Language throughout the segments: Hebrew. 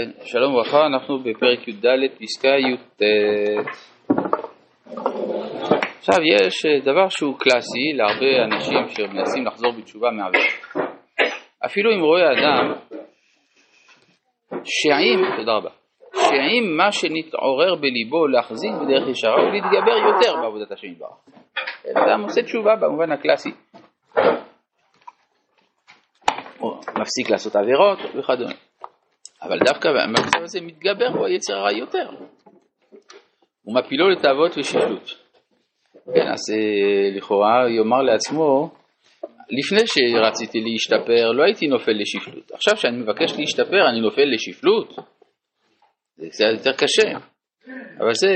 כן, שלום וברכה, אנחנו בפרק י"ד פסקה י"ט. עכשיו יש אה, דבר שהוא קלאסי להרבה אנשים שמנסים לחזור בתשובה מעבירה. אפילו אם רואה אדם שעם, תודה רבה, שעם מה שנתעורר בליבו להחזיק בדרך ישרה ולהתגבר יותר בעבודת השם יתברך. אדם עושה תשובה במובן הקלאסי. מפסיק לעשות עבירות וכדומה. אבל דווקא במצב הזה מתגבר בו היצר הרע יותר. הוא מפילו לתאוות ושפלות. כן, אז אה, לכאורה יאמר לעצמו, לפני שרציתי להשתפר לא הייתי נופל לשפלות. עכשיו שאני מבקש להשתפר אני נופל לשפלות? זה קצת יותר קשה. אבל זה,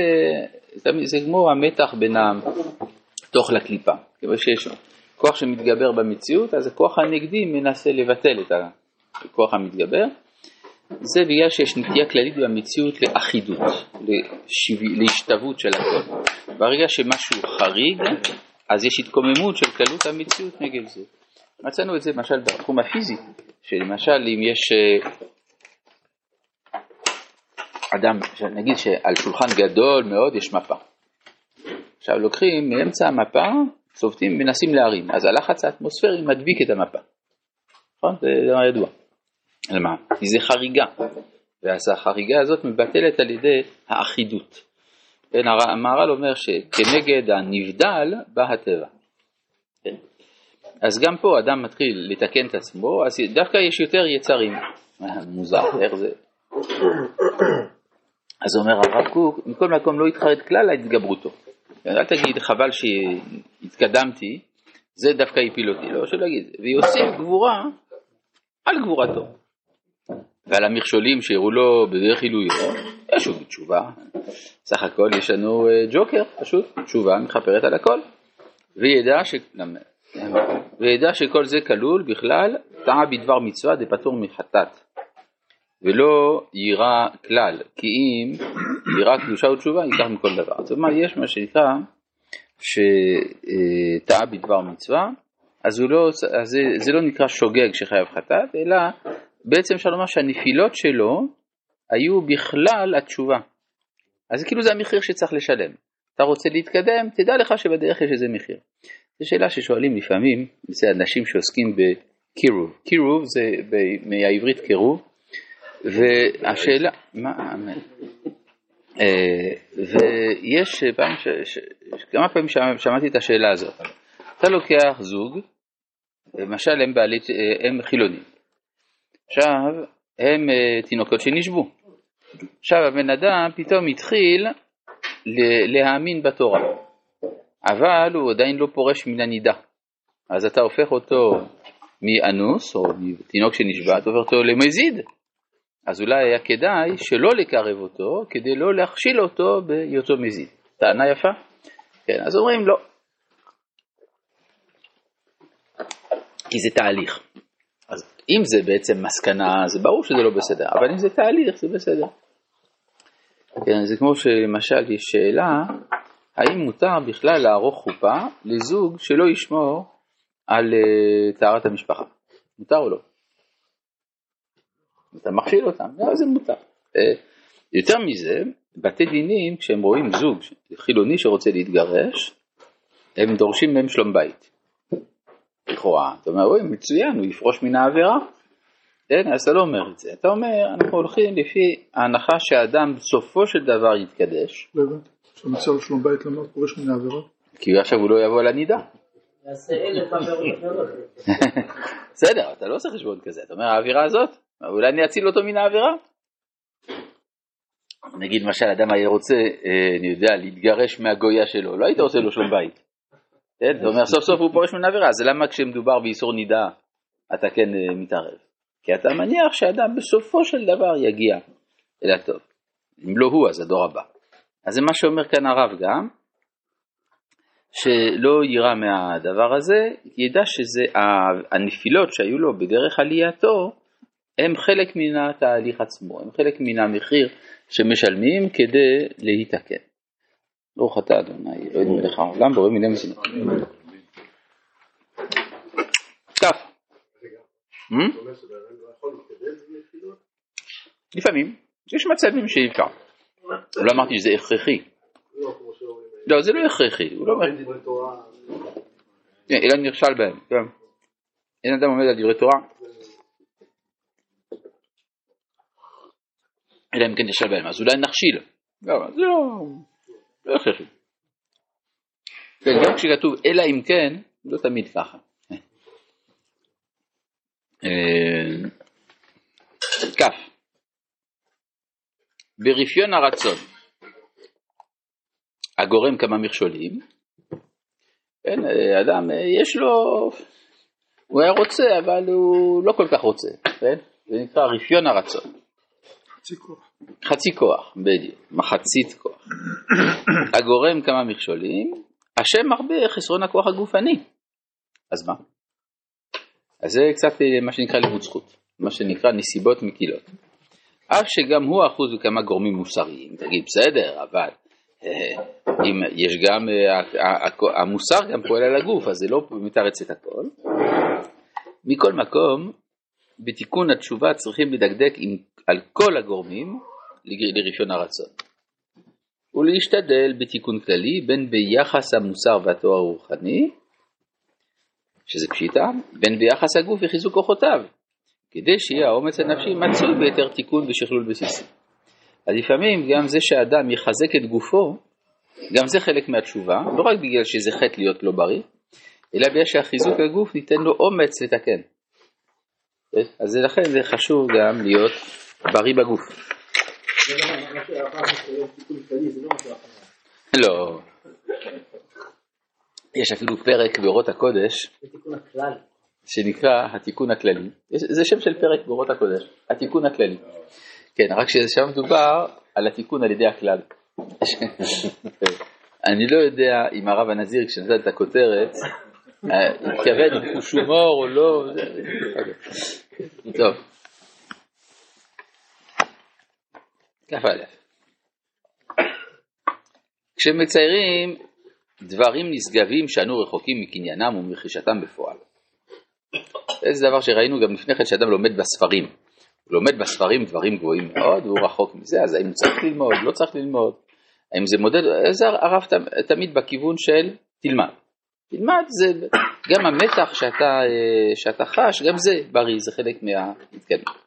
זה, זה כמו המתח בין התוך לקליפה. כיוון שיש כוח שמתגבר במציאות, אז הכוח הנגדי מנסה לבטל את הכוח המתגבר. זה בגלל שיש נטייה כללית במציאות לאחידות, לשו... להשתוות של הכל. ברגע שמשהו חריג, אז יש התקוממות של קלות המציאות נגד זה. מצאנו את זה למשל בתחום הפיזי, שלמשל אם יש אה, אדם, נגיד שעל שולחן גדול מאוד יש מפה. עכשיו לוקחים מאמצע המפה, צובטים, מנסים להרים, אז הלחץ האטמוספרי מדביק את המפה. נכון? זה דבר ידוע. על מה? כי זה חריגה, ואז החריגה הזאת מבטלת על ידי האחידות. כן, המהר"ל אומר שכנגד הנבדל בא הטבע. כן? אז גם פה אדם מתחיל לתקן את עצמו, אז דווקא יש יותר יצרים. מוזר, איך זה? אז אומר הרב קוק, מכל מקום לא יתחרד כלל להתגברותו. אל תגיד חבל שהתקדמתי, זה דווקא הפיל אותי, לא שלא יגיד, ויוסיף גבורה על גבורתו. ועל המכשולים שהראו לו בדרך עילויו, ישוב בתשובה. סך הכל יש לנו אה, ג'וקר, פשוט, תשובה מכפרת על הכל. וידע, ש... וידע שכל זה כלול בכלל, טעה בדבר מצווה דפטור מחטאת. ולא יירא כלל, כי אם יירא קדושה ותשובה, ייקח מכל דבר. זאת אומרת, יש מה שנקרא, שטעה בדבר מצווה, אז, לא, אז זה, זה לא נקרא שוגג שחייב חטאת, אלא בעצם אפשר לומר שהנפילות שלו היו בכלל התשובה. אז כאילו זה המחיר שצריך לשלם. אתה רוצה להתקדם, תדע לך שבדרך יש איזה מחיר. זו שאלה ששואלים לפעמים, זה אנשים שעוסקים בקירוב. קירוב זה מהעברית קירוב, והשאלה, מה, אה, ויש פעם, ש, ש, כמה פעמים שמעתי את השאלה הזאת. אתה לוקח זוג, למשל הם, בעלי, אה, הם חילונים, עכשיו הם uh, תינוקות שנשבו. עכשיו הבן אדם פתאום התחיל להאמין בתורה, אבל הוא עדיין לא פורש מן הנידה. אז אתה הופך אותו מאנוס, או מתינוק שנשבע, אתה הופך אותו למזיד. אז אולי היה כדאי שלא לקרב אותו, כדי לא להכשיל אותו בהיותו מזיד. טענה יפה? כן, אז אומרים לא. כי זה תהליך. אם זה בעצם מסקנה, זה ברור שזה לא בסדר, אבל אם זה תהליך, זה בסדר. כן, זה כמו שלמשל יש שאלה, האם מותר בכלל לערוך חופה לזוג שלא ישמור על uh, טהרת המשפחה? מותר או לא? אתה מכשיל אותם, לא, זה מותר. Uh, יותר מזה, בתי דינים, כשהם רואים זוג חילוני שרוצה להתגרש, הם דורשים מהם שלום בית. לכאורה. אתה אומר, אוי, מצוין, הוא יפרוש מן העבירה. כן, אז אתה לא אומר את זה. אתה אומר, אנחנו הולכים לפי ההנחה שהאדם בסופו של דבר יתקדש. לא הבנתי. לו שלום בית למה פורש מן העבירה? כי עכשיו הוא לא יבוא אלף עבירות בסדר, אתה לא עושה חשבון כזה. אתה אומר, האווירה הזאת, אולי אני אציל אותו מן העבירה? נגיד למשל אדם היה רוצה, אה, אני יודע, להתגרש מהגויה שלו, לא היית עושה לו שלום בית. כן? זאת אומרת, סוף סוף הוא פורש מן עבירה, אז למה כשמדובר באיסור נידה אתה כן אה, מתערב? כי אתה מניח שאדם בסופו של דבר יגיע אל הטוב. אם לא הוא, אז הדור הבא. אז זה מה שאומר כאן הרב גם, שלא יירא מהדבר הזה, ידע שזה הנפילות שהיו לו בדרך עלייתו, הם חלק מן התהליך עצמו, הם חלק מן המחיר שמשלמים כדי להתקן. ברוך אתה אדוני, אלוהים מלך העולם, בורא מיני מזינות. כף. לפעמים, יש מצבים שאי אפשר. לא אמרתי שזה הכרחי. לא, זה לא הכרחי, לא אומר... כן, אלא נכשל בהם, כן. אין אדם עומד על דברי תורה, אלא אם כן נכשל בהם, אז אולי נכשיל. לא, זה לא... לא הכרחי. כן, גם כשכתוב אלא אם כן, לא תמיד ככה. אה, כ' ברפיון הרצון הגורם כמה מכשולים, כן, אדם יש לו, הוא היה רוצה אבל הוא לא כל כך רוצה, כן? זה נקרא רפיון הרצון. חצי כוח. חצי כוח, בדיוק, מחצית כוח. הגורם כמה מכשולים, השם מרבה חסרון הכוח הגופני. אז מה? אז זה קצת מה שנקרא לימוד זכות, מה שנקרא נסיבות מקילות. אף שגם הוא אחוז בכמה גורמים מוסריים, תגיד בסדר, אבל אה, אם יש גם, אה, המוסר גם פועל על הגוף, אז זה לא מתרץ את הכל. מכל מקום, בתיקון התשובה צריכים לדקדק עם, על כל הגורמים לרפיון הרצון. ולהשתדל בתיקון כללי בין ביחס המוסר והתואר הרוחני, שזה פשיטה, בין ביחס הגוף וחיזוק כוחותיו, כדי שיהיה האומץ הנפשי מצוי ביתר תיקון ושכלול בסיסי. אז לפעמים גם זה שאדם יחזק את גופו, גם זה חלק מהתשובה, לא רק בגלל שזה חטא להיות לא בריא, אלא בגלל שהחיזוק הגוף ניתן לו אומץ לתקן. אז לכן זה חשוב גם להיות בריא בגוף. לא. יש אפילו פרק באורות הקודש, שנקרא התיקון הכללי. זה שם של פרק באורות הקודש, התיקון הכללי. כן, רק ששם מדובר על התיקון על ידי הכלל. אני לא יודע אם הרב הנזיר כשנתן את הכותרת, התכוון חוש הומור או לא, טוב. כ"א כשמציירים דברים נשגבים שאנו רחוקים מקניינם ומרכישתם בפועל. זה דבר שראינו גם לפני כן שאדם לומד בספרים. הוא לומד בספרים דברים גבוהים מאוד והוא רחוק מזה, אז האם צריך ללמוד, לא צריך ללמוד, האם זה מודד, זה הרב תמיד בכיוון של תלמד. תלמד זה גם המתח שאתה, שאתה חש, גם זה בריא, זה חלק מההתקדמות.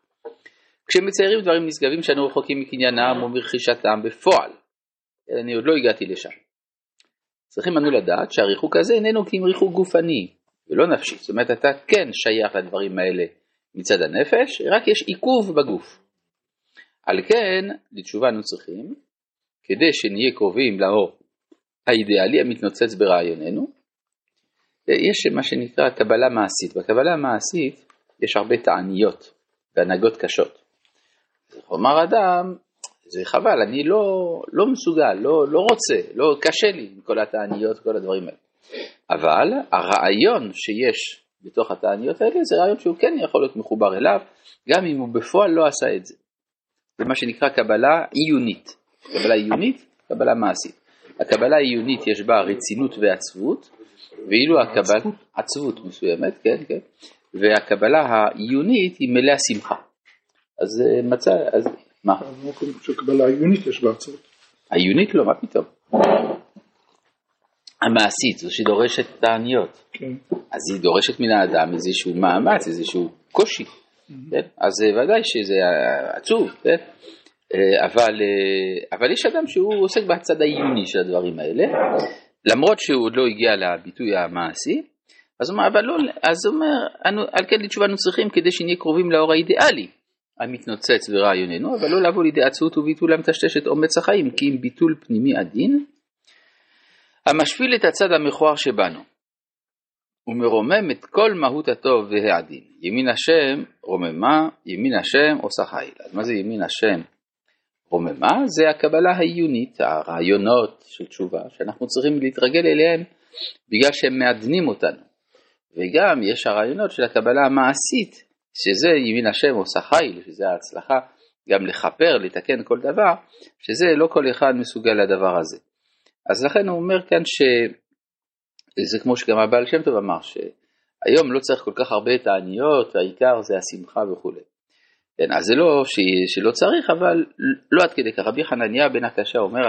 כשמציירים דברים נשגבים שאנו רחוקים מקניינם ומרכישתם בפועל, אני עוד לא הגעתי לשם. צריכים אנו לדעת שהריחוק הזה איננו כי אם ריחוק גופני ולא נפשי, זאת אומרת אתה כן שייך לדברים האלה מצד הנפש, רק יש עיכוב בגוף. על כן, לתשובה אנו צריכים, כדי שנהיה קרובים לאור האידיאלי המתנוצץ ברעיוננו, יש מה שנקרא קבלה מעשית. בקבלה המעשית יש הרבה תעניות והנהגות קשות. כלומר אדם, זה חבל, אני לא, לא מסוגל, לא, לא רוצה, לא, קשה לי עם כל התעניות, כל הדברים האלה. אבל הרעיון שיש בתוך התעניות האלה זה רעיון שהוא כן יכול להיות מחובר אליו, גם אם הוא בפועל לא עשה את זה. זה מה שנקרא קבלה עיונית. קבלה עיונית, קבלה מעשית. הקבלה העיונית יש בה רצינות ועצבות, ואילו הקבלה, עצבות. עצבות מסוימת, כן, כן, והקבלה העיונית היא מלאה שמחה. אז אה, מצא, אז מה? שקבלה העיונית יש בה עצבות. העיונית לא, מה פתאום? המעשית, זו שדורשת תעניות. כן. אז היא דורשת מן האדם איזשהו מאמץ, איזשהו קושי. Mm-hmm. כן? אז אה, ודאי שזה עצוב, כן? אה, אבל, אה, אבל יש אדם שהוא עוסק בצד העיוני של הדברים האלה, למרות שהוא עוד לא הגיע לביטוי המעשי, אז הוא אומר, אבל לא, אז הוא אומר, על כן לתשובה אנו צריכים כדי שנהיה קרובים לאור האידיאלי המתנוצץ ברעיוננו, אבל לא לבוא לידי עצות וביטול המטשטש את אומץ החיים, כי אם ביטול פנימי עדין, המשפיל את הצד המכוער שבנו, ומרומם את כל מהות הטוב והעדין. ימין השם רוממה, ימין השם עושה חיל. אז מה זה ימין השם רוממה? זה הקבלה העיונית, הרעיונות של תשובה, שאנחנו צריכים להתרגל אליהם בגלל שהם מעדנים אותנו. וגם יש הרעיונות של הקבלה המעשית, שזה ימין השם עושה חיל, שזה ההצלחה גם לכפר, לתקן כל דבר, שזה לא כל אחד מסוגל לדבר הזה. אז לכן הוא אומר כאן שזה כמו שגם הבעל שם טוב אמר, שהיום לא צריך כל כך הרבה תעניות, העיקר זה השמחה וכולי. כן, אז זה לא ש... שלא צריך, אבל לא עד כדי כך. רבי חנניה בן התשה אומר,